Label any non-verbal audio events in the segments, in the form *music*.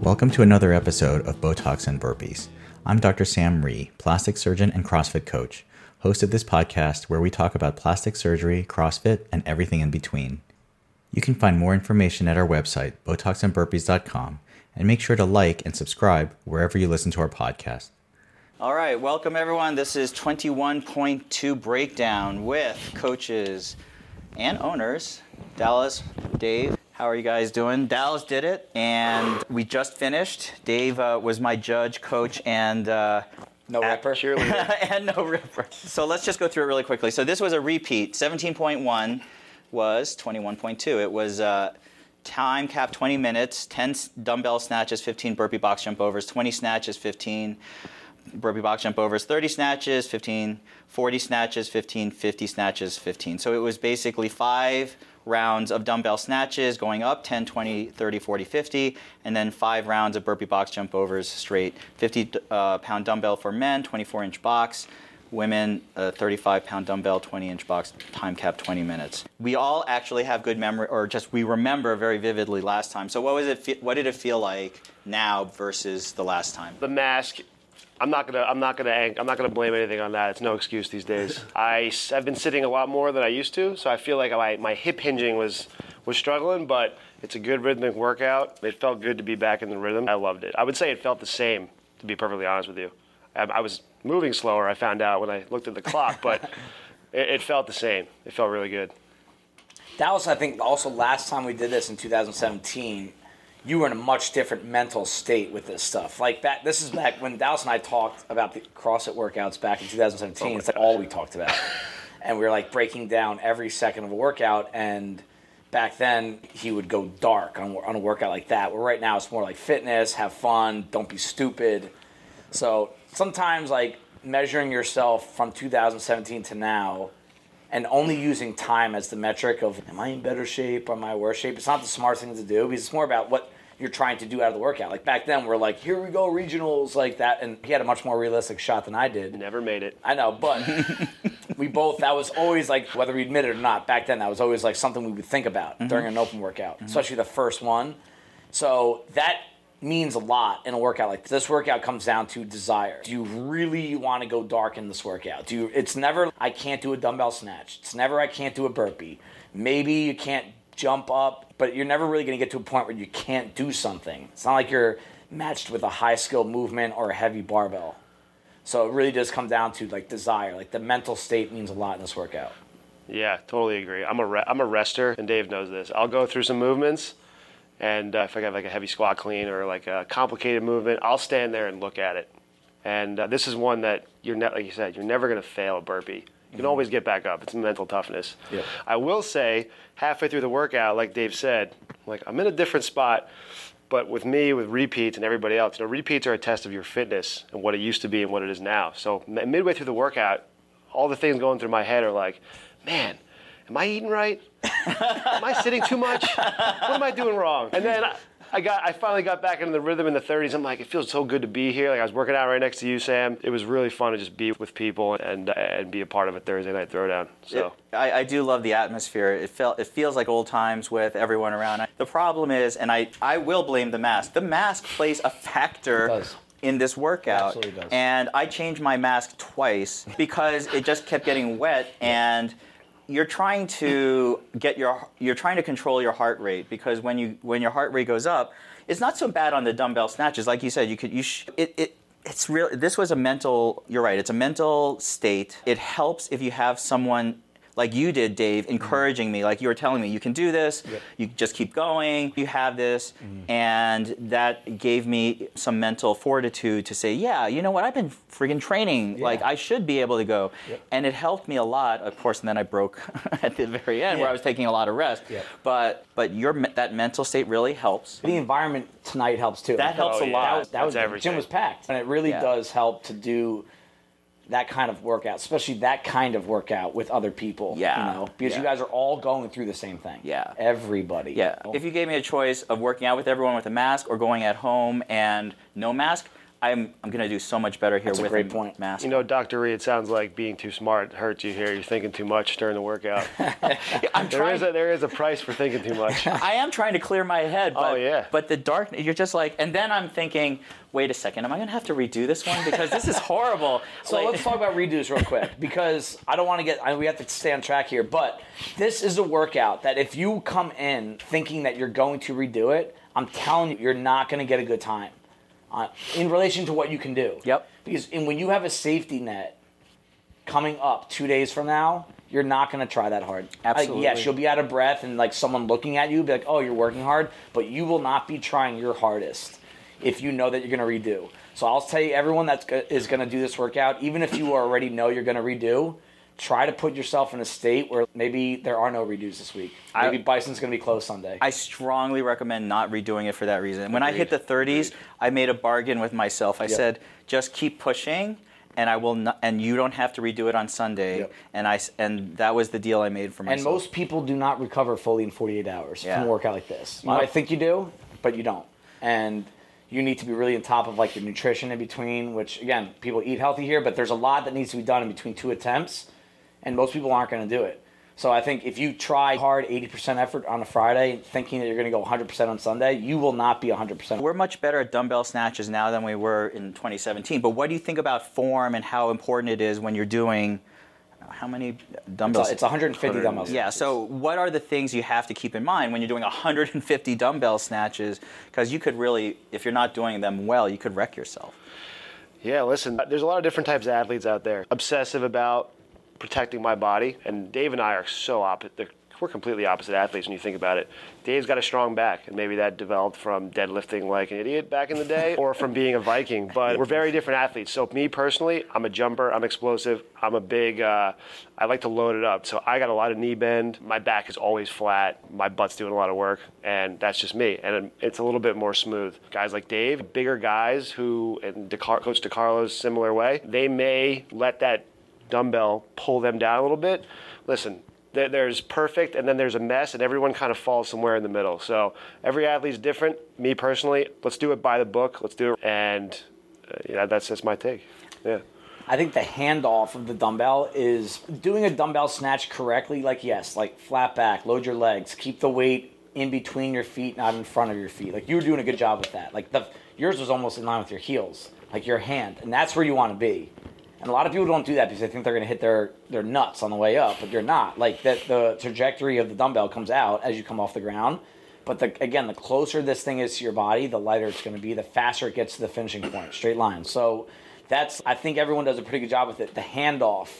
Welcome to another episode of Botox and Burpees. I'm Dr. Sam Rhee, plastic surgeon and CrossFit coach, host of this podcast where we talk about plastic surgery, CrossFit, and everything in between. You can find more information at our website, botoxandburpees.com, and make sure to like and subscribe wherever you listen to our podcast. All right, welcome everyone. This is 21.2 Breakdown with coaches and owners Dallas, Dave. How are you guys doing? Dallas did it, and we just finished. Dave uh, was my judge, coach, and uh, No ripper. *laughs* *laughs* and no ripper. So let's just go through it really quickly. So this was a repeat. 17.1 was 21.2. It was uh, time cap 20 minutes, 10 s- dumbbell snatches, 15 burpee box jump overs, 20 snatches, 15 burpee box jump overs, 30 snatches, 15, 40 snatches, 15, 50 snatches, 15. So it was basically five rounds of dumbbell snatches going up 10, 20, 30, 40, 50, and then five rounds of burpee box jump overs straight. 50 uh, pound dumbbell for men, 24 inch box. Women, a 35 pound dumbbell, 20 inch box, time cap 20 minutes. We all actually have good memory, or just we remember very vividly last time. So what was it? What did it feel like now versus the last time? the mask i'm not gonna i'm not gonna i'm not gonna blame anything on that. It's no excuse these days. *laughs* I have been sitting a lot more than i used to so i feel like my, my hip hinging was was struggling but it's a good rhythmic workout. It felt good to be back in the rhythm. I loved it. I would say it felt the same to be perfectly honest with you. I, I was moving slower i found out when i looked at the clock but *laughs* it, it felt the same. It felt really good. That was, I think also last time we did this in 2017, you were in a much different mental state with this stuff. Like back, this is back when Dallas and I talked about the CrossFit workouts back in 2017. it's like all we talked about, and we were like breaking down every second of a workout. And back then, he would go dark on, on a workout like that. Where right now, it's more like fitness, have fun, don't be stupid. So sometimes, like measuring yourself from 2017 to now and only using time as the metric of am I in better shape or am I worse shape? It's not the smart thing to do because it's more about what you're trying to do out of the workout. Like back then, we're like, here we go, regionals like that, and he had a much more realistic shot than I did. never made it I know, but *laughs* we both that was always like whether we admit it or not. Back then, that was always like something we would think about mm-hmm. during an open workout, mm-hmm. especially the first one. So that means a lot in a workout like this. Workout comes down to desire. Do you really want to go dark in this workout? Do you, it's never I can't do a dumbbell snatch. It's never I can't do a burpee. Maybe you can't jump up, but you're never really going to get to a point where you can't do something. It's not like you're matched with a high skill movement or a heavy barbell. So it really does come down to like desire. Like the mental state means a lot in this workout. Yeah, totally agree. I'm a I'm a rester, and Dave knows this. I'll go through some movements, and uh, if I have like a heavy squat clean or like a complicated movement, I'll stand there and look at it. And uh, this is one that you're ne- like you said, you're never gonna fail a burpee. You can always get back up. It's mental toughness. Yep. I will say, halfway through the workout, like Dave said, like I'm in a different spot. But with me, with repeats and everybody else, you know, repeats are a test of your fitness and what it used to be and what it is now. So midway through the workout, all the things going through my head are like, man, am I eating right? am I sitting too much? What am I doing wrong? And then I, I got, I finally got back into the rhythm in the 30s. I'm like, it feels so good to be here. Like I was working out right next to you, Sam. It was really fun to just be with people and uh, and be a part of a Thursday night throwdown. So. I, I do love the atmosphere. It felt it feels like old times with everyone around. The problem is, and I, I will blame the mask. The mask plays a factor It does. in this workout. Absolutely does. And I changed my mask twice because it just kept getting wet and you're trying to get your you're trying to control your heart rate because when you when your heart rate goes up, it's not so bad on the dumbbell snatches. Like you said, you could you sh- it, it it's real this was a mental you're right it's a mental state it helps if you have someone like you did dave mm-hmm. encouraging me like you were telling me you can do this you just keep going you have this. Mm-hmm. And that gave me some mental fortitude to say yeah you know what? I've been friggin' training. Like i should be able to go. And it helped me a lot of course and then i broke *laughs* at the very end where i was taking a lot of rest. Yeah. but but your that mental state really helps. The environment tonight helps too. That helps Oh, a yeah. lot. That was, that was the gym was packed, and it really Yeah. does help to do that kind of workout, especially that kind of workout with other people. Yeah. you know, because you guys are all going through the same thing. Yeah. everybody. Yeah. If you gave me a choice of working out with everyone with a mask or going at home and no mask, I'm I'm gonna do so much better here That's a great point. mask. You know, Dr. Reed, it sounds like being too smart hurts you here. You're thinking too much during the workout. *laughs* I'm there trying. is a there is a price for thinking too much. *laughs* I am trying to clear my head. But, Oh, yeah. But the dark, you're just like, and then I'm thinking, wait a second, am I gonna have to redo this one because this is *laughs* horrible. So Like- let's talk about redos real quick because I don't want to get. I, we have to stay on track here, but this is a workout that if you come in thinking that you're going to redo it, I'm telling you, you're not going to get a good time uh, in relation to what you can do. Yep. Because and when you have a safety net coming up two days from now, you're not going to try that hard. Like, Absolutely. yes, you'll be out of breath and like someone looking at you be like, "Oh, you're working hard," but you will not be trying your hardest if you know that you're going to redo. So I'll tell you, everyone that is going to do this workout, even if you already know you're going to redo, try to put yourself in a state where maybe there are no redos this week. Maybe I- Bison's going to be closed Sunday. I strongly recommend not redoing it for that reason. When I hit the 30s, I made a bargain with myself. I said, just keep pushing, and I will not, and you don't have to redo it on Sunday. Yep. And I, and that was the deal I made for myself. and most people do not recover fully in 48 hours Yeah. from a workout like this. You might think you do, but you don't. And you need to be really on top of like your nutrition in between, which again, people eat healthy here, but there's a lot that needs to be done in between two attempts, and most people aren't going to do it. So I think if you try hard 80% effort on a Friday, thinking that you're going to go 100% on Sunday, you will not be 100%. We're much better at dumbbell snatches now than we were in 2017. But what do you think about form and how important it is when you're doing how many dumbbells? It's 150 dumbbells. Yeah, so what are the things you have to keep in mind when you're doing 150 dumbbell snatches? Because you could really, if you're not doing them well, you could wreck yourself. Yeah, listen, there's a lot of different types of athletes out there. Obsessive about protecting my body, and Dave and I are so opposite. We're completely opposite athletes when you think about it. Dave's got a strong back, and maybe that developed from deadlifting like an idiot back in the day, *laughs* or from being a Viking. But we're very different athletes. So me personally, I'm a jumper. I'm explosive. I'm a big. Uh, I like to load it up. So I got a lot of knee bend. My back is always flat. My butt's doing a lot of work, and that's just me. And it's a little bit more smooth. Guys like Dave, bigger guys who, and DeCar- Coach DeCarlo's similar way, they may let that dumbbell pull them down a little bit. Listen, there's perfect and then there's a mess and everyone kind of falls somewhere in the middle. So every athlete's different. Me personally, let's do it by the book. Let's do it. And uh, yeah, that's just my take. Yeah. I think the handoff of the dumbbell is doing a dumbbell snatch correctly. Like yes, like flat back, load your legs, keep the weight in between your feet, not in front of your feet. Like you were doing a good job with that. Like the yours was almost in line with your heels, like your hand, and that's where you want to be. And a lot of people don't do that because they think they're going to hit their their nuts on the way up, but you're not. Like that, the trajectory of the dumbbell comes out as you come off the ground. But the, again, the closer this thing is to your body, the lighter it's going to be. The faster it gets to the finishing point, straight line. So that's I think everyone does a pretty good job with it. The handoff,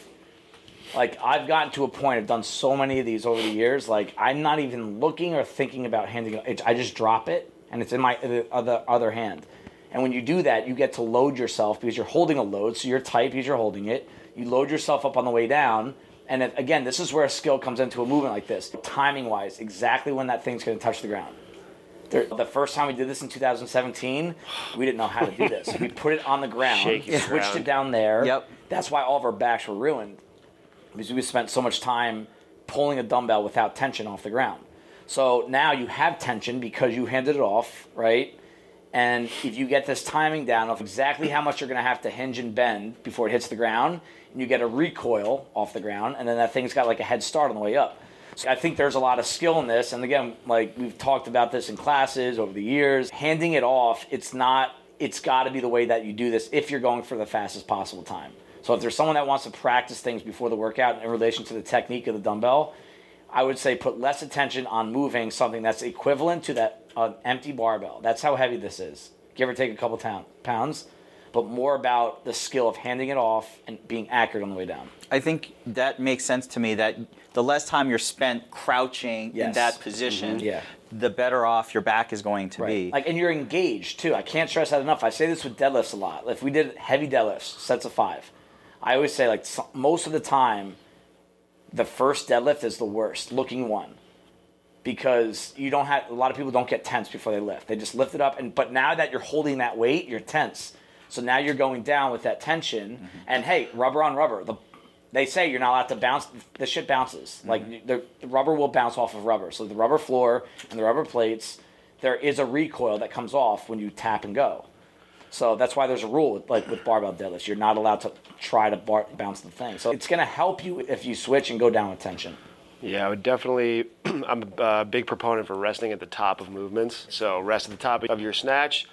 like I've gotten to a point. I've done so many of these over the years. Like I'm not even looking or thinking about handing it. I just drop it, and it's in my the other other hand. And when you do that, you get to load yourself because you're holding a load, so you're tight because you're holding it. You load yourself up on the way down. And it, again, this is where a skill comes into a movement like this. Timing wise, exactly when that thing's going to touch the ground. There, the first time we did this in 2017, we didn't know how to do this. We *laughs* put it on the ground, Shaky switched ground. it down there. Yep. That's why all of our backs were ruined because we spent so much time pulling a dumbbell without tension off the ground. So now you have tension because you handed it off, right? And if you get this timing down of exactly how much you're going to have to hinge and bend before it hits the ground, and you get a recoil off the ground, and then that thing's got like a head start on the way up. So I think there's a lot of skill in this. And again, like we've talked about this in classes over the years, handing it off, it's not, it's got to be the way that you do this if you're going for the fastest possible time. So if there's someone that wants to practice things before the workout in relation to the technique of the dumbbell, I would say put less attention on moving something that's equivalent to that uh, empty barbell. That's how heavy this is, give or take a couple town, pounds, but more about the skill of handing it off and being accurate on the way down. I think that makes sense to me that the less time you're spent crouching in that position, Mhm. Yeah. the better off your back is going to be. Like, and you're engaged too. I can't stress that enough. I say this with deadlifts a lot. If we did heavy deadlifts, sets of five, I always say like most of the time, the first deadlift is the worst looking one because you don't have a lot of people don't get tense before they lift. They just lift it up, and but now that you're holding that weight, you're tense. So now you're going down with that tension, mm-hmm. and hey, rubber on rubber. The they say you're not allowed to bounce. The shit bounces. Mm-hmm. Like the, the rubber will bounce off of rubber. So the rubber floor and the rubber plates, there is a recoil that comes off when you tap and go. So that's why there's a rule, with, like with barbell deadlifts. You're not allowed to try to bar- bounce the thing. So it's going to help you if you switch and go down with tension. Yeah, I would definitely. *clears throat* I'm a uh, big proponent for resting at the top of movements. So rest at the top of your snatch.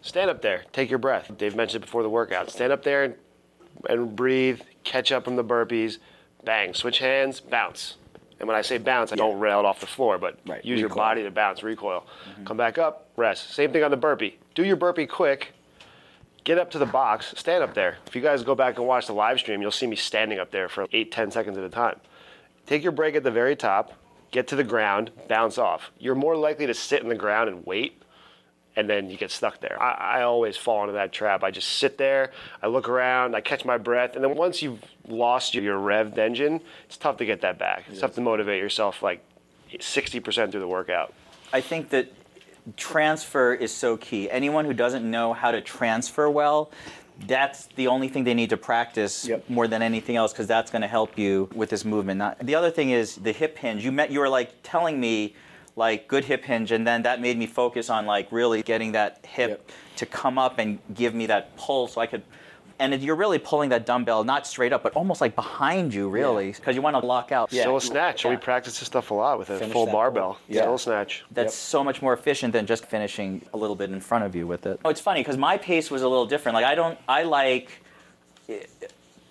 Stand up there. Take your breath. Dave mentioned it before the workout. Stand up there and, and breathe. Catch up from the burpees. Bang. Switch hands. Bounce. And when I say bounce, I don't rail it off the floor, but Right, use your body to bounce, recoil. Mm-hmm. Come back up, rest. Same thing on the burpee. Do your burpee quick. Get up to the box, stand up there. If you guys go back and watch the live stream, you'll see me standing up there for eight, ten seconds at a time. Take your break at the very top, get to the ground, bounce off. You're more likely to sit in the ground and wait, and then you get stuck there. I, I always fall into that trap. I just sit there, I look around, I catch my breath, and then once you've lost your, your revved engine, it's tough to get that back. It's tough to motivate yourself like 60% through the workout. I think that transfer is so key. Anyone who doesn't know how to transfer well, that's the only thing they need to practice Yep. more than anything else because that's going to help you with this movement. Not, the other thing is the hip hinge. You met you were like telling me like good hip hinge and then that made me focus on like really getting that hip Yep. to come up and give me that pull so I could and you're really pulling that dumbbell not straight up but almost like behind you really because you want to lock out. Yeah. Still a snatch. Yeah. We practice this stuff a lot with a Finish full barbell. Yeah. Still a snatch. That's Yep. so much more efficient than just finishing a little bit in front of you with it. Oh, it's funny because my pace was a little different. Like I don't, I like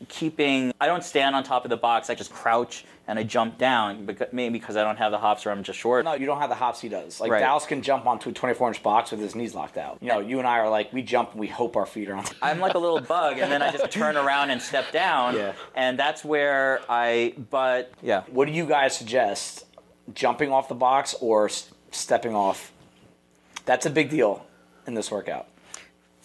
keeping. I don't stand on top of the box. I just crouch and I jump down. Because, maybe because I don't have the hops or I'm just short. No, you don't have the hops he does. Like Right. Dallas can jump onto a 24 inch box with his knees locked out. You know, you and I are like, we jump and we hope our feet are on. I'm like a little *laughs* bug, and then I just turn around and step down. Yeah. And that's where I. But yeah, What do you guys suggest? Jumping off the box or s- stepping off? That's a big deal in this workout.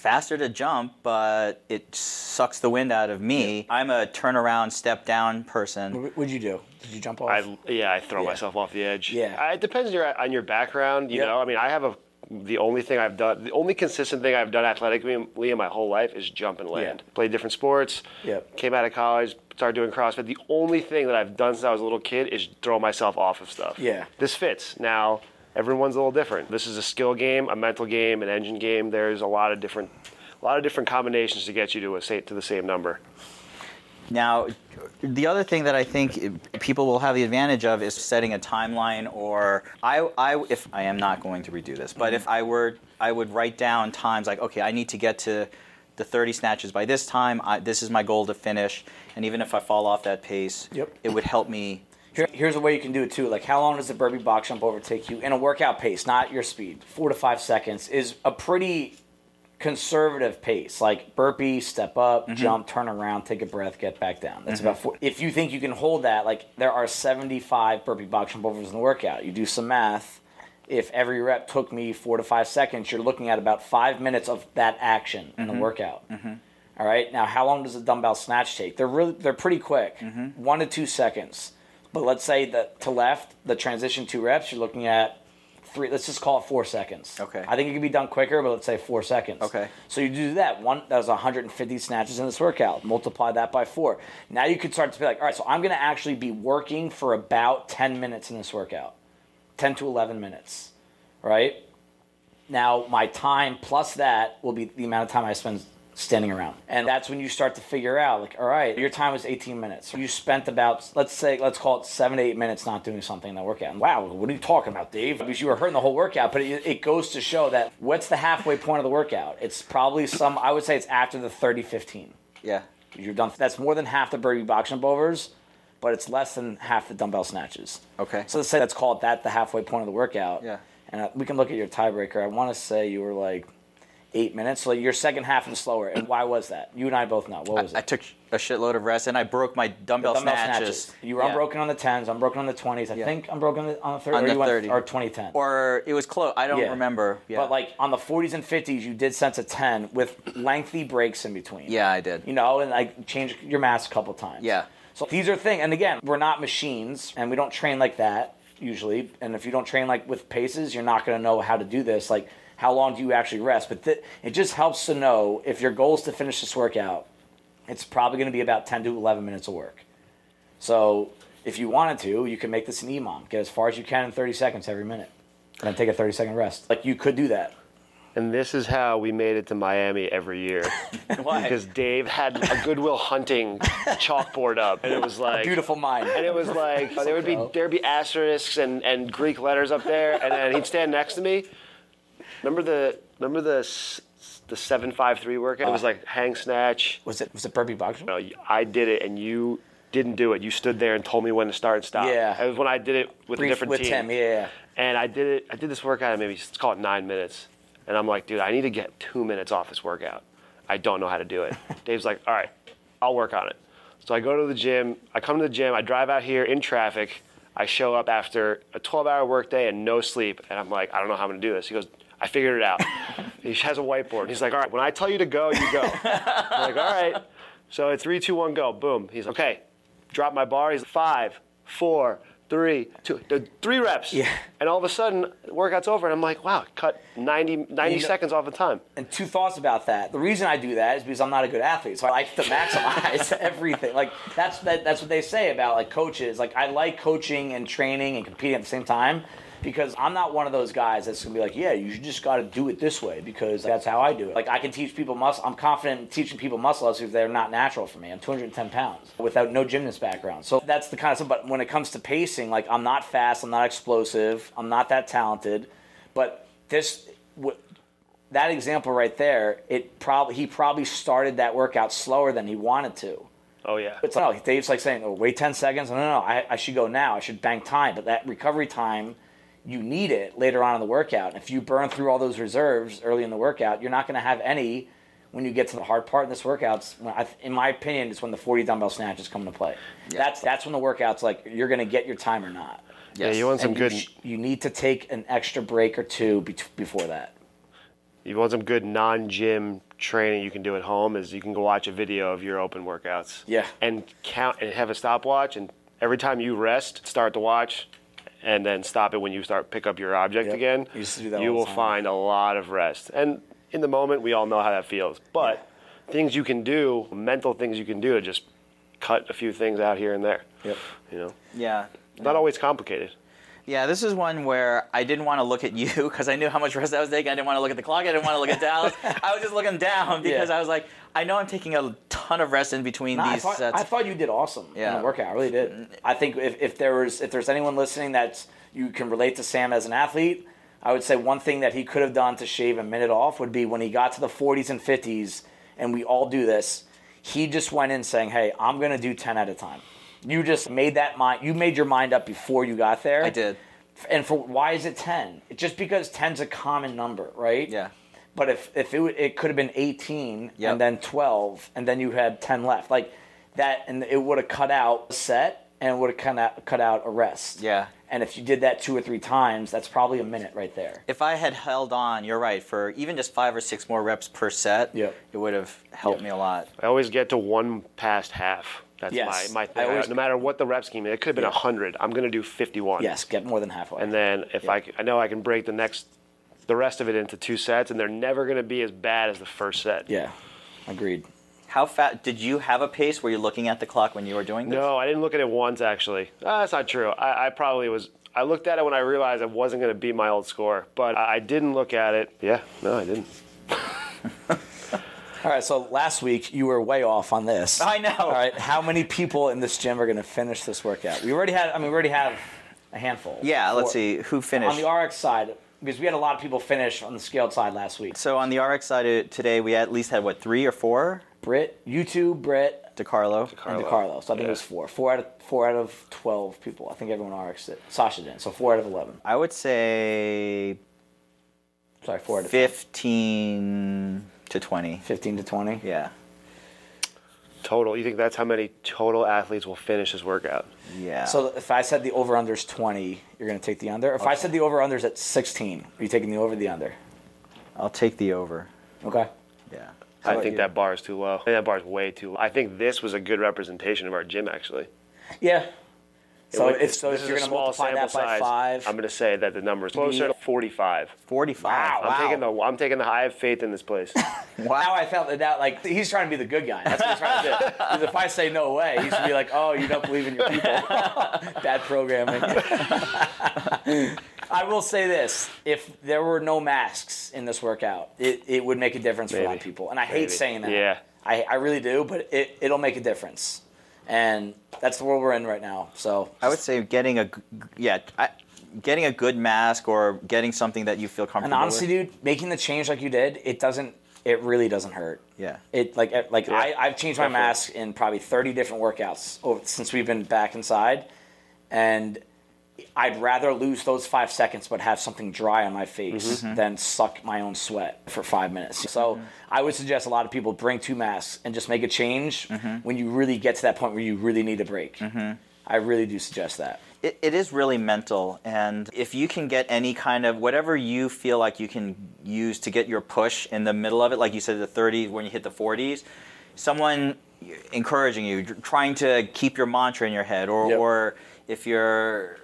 Faster to jump, but it sucks the wind out of me. I'm a turnaround, step down person. What would you do? Did you jump off? I yeah, I throw Yeah. myself off the edge. Yeah. I, it depends on your on your background. You Yep. know, I mean, I have a the only thing I've done, the only consistent thing I've done athletically in my whole life is jump and land. Yeah. Played different sports. Yep. Came out of college, started doing CrossFit. The only thing that I've done since I was a little kid is throw myself off of stuff. Yeah. This fits now. Everyone's a little different. This is a skill game, a mental game, an engine game. There's a lot of different, a lot of different combinations to get you to a to the same number. Now, the other thing that I think people will have the advantage of is setting a timeline. Or I, I, if I am not going to redo this, but if I were, I would write down times like, okay, I need to get to the 30 snatches by this time. I, this is my goal to finish. And even if I fall off that pace, Yep. it would help me. Here, here's a way you can do it too. Like, how long does the burpee box jump over take you in a workout pace, not your speed? Four to five seconds is a pretty conservative pace. Like burpee, step up, mm-hmm. jump, turn around, take a breath, get back down. That's about mm-hmm. four. If you think you can hold that, like there are 75 burpee box jump overs in the workout. You do some math. If every rep took me four to five seconds, you're looking at about five minutes of that action in the mm-hmm. workout. All right. Now, how long does a dumbbell snatch take? They're really they're pretty quick, one to two seconds. But let's say that to left, the transition two reps, you're looking at three. Let's just call it four seconds. Okay. I think it could be done quicker, but let's say four seconds. Okay. So you do that. One that was 150 snatches in this workout. Multiply that by four. Now you could start to be like, all right, so I'm going to actually be working for about 10 minutes in this workout, 10 to 11 minutes, right? Now my time plus that will be the amount of time I spend standing around. And that's when you start to figure out like, all right, your time was 18 minutes. You spent about let's say let's call it 7 to 8 minutes not doing something in that workout. And wow, what are you talking about, Dave? Because you were hurting the whole workout, but it, it goes to show that what's the halfway point of the workout? It's probably some I would say it's after the 30 15. Yeah. You're done. That's more than half the burpee box jump overs, but it's less than half the dumbbell snatches. Okay. So let's say let's call it that the halfway point of the workout. Yeah. And uh, we can look at your tiebreaker. I want to say you were like eight minutes. So your second half was slower. And why was that? You and I both know. What was I it? I took a shitload of rest and I broke my dumbbell, Dumbbell snatches. You were Yeah. unbroken on the tens. I'm broken on the twenties. I Yeah. think I'm broken on the thirty. On or the you went or twenty ten. Or it was close. I don't Yeah. remember. Yeah. But like on the forties and fifties, you did sense a ten with lengthy breaks in between. yeah, I did. you know, and I change your mass a couple times. Yeah. So these are things, and again, we're not machines, and we don't train like that usually. And if you don't train like with paces, you're not going to know how to do this. Like, how long do you actually rest? But th- it just helps to know if your goal is to finish this workout, it's probably going to be about 10 to 11 minutes of work. So if you wanted to, you can make this an EMOM. Get as far as you can in 30 seconds every minute, and then take a 30 second rest. Like you could do that. And this is how we made it to Miami every year. *laughs* Why? because Dave had a Good Will Hunting chalkboard up, and it was like Beautiful mind. And it was like there would be *laughs* there'd be asterisks and, and Greek letters up there, and then he'd stand next to me. Remember the remember the the seven five three workout? It was uh-huh. like hang snatch. Was it was it burpee box? No, I did it, and you didn't do it. You stood there and told me when to start and stop. Yeah. it was when I did it with a Brief different with team. Tim, yeah. And I did it. I did this workout in maybe let's call it nine minutes. And I'm like, dude, I need to get two minutes off this workout. I don't know how to do it. *laughs* Dave's like, all right, I'll work on it. So I go to the gym. I come to the gym. I drive out here in traffic. I show up after a 12-hour workday and no sleep, and I'm like, I don't know how I'm gonna do this. He goes, I figured it out. *laughs* he has a whiteboard. He's like, all right, when I tell you to go, you go. I'm like, all right. So it's three, two, one, go. Boom. He's like, okay. Drop my bar. He's like, five, four, three, two, the three reps. Yeah. And all of a sudden, the workout's over, and I'm like, wow, cut 90, 90 You know- seconds off the time. And two thoughts about that. The reason I do that is because I'm not a good athlete, so I like to maximize *laughs* everything. Like that's that, that's what they say about like coaches. Like I like coaching and training and competing at the same time because I'm not one of those guys that's gonna be like, yeah, you just got to do it this way because that's how I do it. Like I can teach people muscle. I'm confident in teaching people muscle ups if they're not natural for me. I'm 210 pounds without no gymnast background, so that's the kind of stuff. But when it comes to pacing, like I'm not fast, I'm not explosive, I'm not that talented, but this. w- that example right there, it probably he probably started that workout slower than he wanted to. Oh, yeah. It's like, no, Dave's like saying, oh, wait 10 seconds. No, no, no, I, I should go now. I should bank time. But that recovery time, you need it later on in the workout. And if you burn through all those reserves early in the workout, you're not going to have any when you get to the hard part in this workouts. In my opinion, it's when the 40 dumbbell snatches come into play. That's that's when the workout's like you're going to get your time or not. Yeah, you want some And good. You, sh- you need to take an extra break or two bet- before that. you want some good non-gym training you can do at home is you can go watch a video of your open workouts. Yeah. And count and have a stopwatch and every time you rest, start the watch and then stop it when you start pick up your object Yep. again. Used to do that you will time. find a lot of rest. And in the moment we all know how that feels. But things you can do, mental things you can do to just cut a few things out here and there. Yep. You know. Yeah. Not always complicated. Yeah, this is one where I didn't want to look at you *laughs* because I knew how much rest I was taking. I didn't want to look at the clock. I didn't want to look at Dallas. *laughs* I was just looking down because Yeah. I was like, I know I'm taking a ton of rest in between I these thought, sets. I thought you did awesome in Yeah. the workout. I really did. Mm. I think if, if there was if there's anyone listening that you can relate to Sam as an athlete, I would say one thing that he could have done to shave a minute off would be when he got to the 40s and 50s, and we all do this. He just went in saying, "Hey, I'm going to do 10 at a time." You just made that mind. You made your mind up before you got there. I did. And for why is it 10? Just because 10's a common number, right? Yeah. But if if it, it could have been 18 Yep. and then 12 and then you had 10 left, like that, and it would have cut out a set and would have cut out, cut out a rest. Yeah. And if you did that two or three times, that's probably a minute right there. If I had held on, you're right, for even just five or six more reps per set, Yep. it would have helped Yep. me a lot. I always get to one past half. That's Yes. my, my I thing. always- no matter what the rep scheme is, it could have been Yeah. 100. I'm going to do 51. Yes, get more than halfway. And then if Yeah. I, c- I know I can break the next, the rest of it into two sets, and they're never going to be as bad as the first set. yeah, agreed. How fast did you have a pace? Were you looking at the clock when you were doing this? No, I didn't look at it once actually. Ah, that's not true. I, I probably was. I looked at it when I realized I wasn't going to beat my old score, but I, I didn't look at it. Yeah, no, I didn't. *laughs* All right, so last week you were way off on this. I know. All right, how many people in this gym are going to finish this workout? We already had. I mean, we already have a handful. Yeah, let's Four. see who finished. On the RX side, because we had a lot of people finish on the scaled side last week. so on the RX side uh, today, we at least had what three or four? Britt, you two, Britt, DeCarlo. and Carlo. DeCarlo. So I think Yeah. it was four. Four out of four out of twelve people. I think everyone RX did. Sasha didn't. So four out of eleven. I would say Sorry, four out of 15 to 20. fifteen to twenty. Yeah. Total. You think that's how many total athletes will finish this workout? Yeah. So if I said the over under is twenty, you're going to take the under. If I said the over under is at sixteen, are you taking the over or the under? I'll take the over. Okay. Yeah. How I think you? that bar is too low. I think that bar is way too low. I think this was a good representation of our gym actually. Yeah. So It- if so, this if is you're going to small multiply that sample by size, five, I'm going to say that the number is closer to 45. 45. Wow. I'm taking the I'm taking the I have faith in this place. *laughs* Wow. Now I felt that, doubt. like he's trying to be the good guy. That's what he's trying to do. *laughs* 'Cause if I say no way, he's gonna be like, "Oh, you don't believe in your people." *laughs* Bad programming. I I will say this: if there were no masks in this workout, it, it would make a difference for a lot of people. And I hate saying that. Yeah. I, I really do, but it, it'll make a difference. And that's the world we're in right now. So I would say getting a yeah, I, getting a good mask or getting something that you feel comfortable. And honestly, with. dude, making the change like you did, it doesn't. It really doesn't hurt. Yeah. It like like Yeah, I I've changed my definitely. mask in probably thirty different workouts over, since we've been back inside, and I'd rather lose those five seconds but have something dry on my face Mm-hmm. than suck my own sweat for five minutes. So I would suggest a lot of people bring two masks and just make a change Mm-hmm. when you really get to that point where you really need a break. I really do suggest that. it, it is really mental and if you can get any kind of whatever you feel like you can use to get your push in the middle of it like you said the 30s when you hit the 40s someone encouraging you trying to keep your mantra in your head or, Yep. or if you're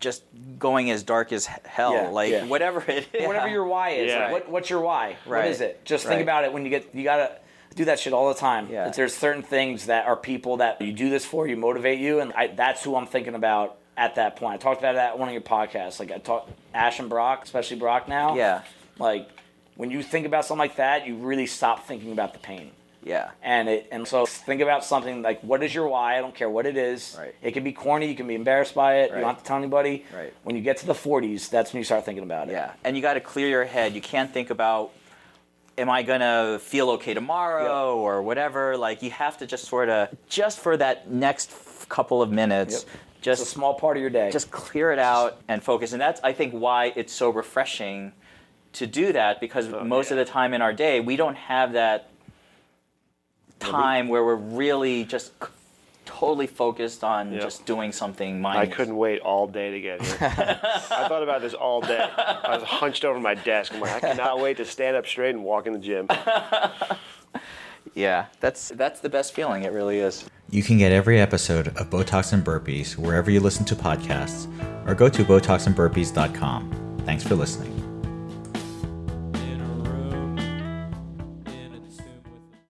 just going as dark as hell Yeah, like yeah. whatever it is whatever your why is. Yeah. like, what, what's your why? What Right. is it? Just Right. think about it when you get. You gotta do that shit all the time. Yeah. But There's certain things that are people that you do this for. You motivate you, and I, that's who I'm thinking about at that point. I talked about that one of your podcasts. Like I talked Ash and Brock, especially Brock now. yeah Like when you think about something like that, you really stop thinking about the pain. Yeah And it and so think about something like what is your why? I don't care what it is. Right. It can be corny. You can be embarrassed by it. Right. You don't have to tell anybody. Right. When you get to the 40s, that's when you start thinking about it. Yeah, and you got to clear your head. You can't think about, am I gonna feel okay tomorrow or whatever. Like you have to just sort of, just for that next f- couple of minutes, Yep. just It's a small part of your day. just clear it out and focus. And that's I think why it's so refreshing to do that because oh, most yeah. of the time in our day we don't have that time where we're really just c- totally focused on Yep. just doing something I couldn't wait all day to get here. *laughs* I thought about this all day. I was hunched over my desk. I'm like, I cannot wait to stand up straight and walk in the gym. *laughs* Yeah, that's that's the best feeling. It really is. You can get every episode of Botox and Burpees wherever you listen to podcasts or go to BotoxandBurpees.com. Thanks for listening.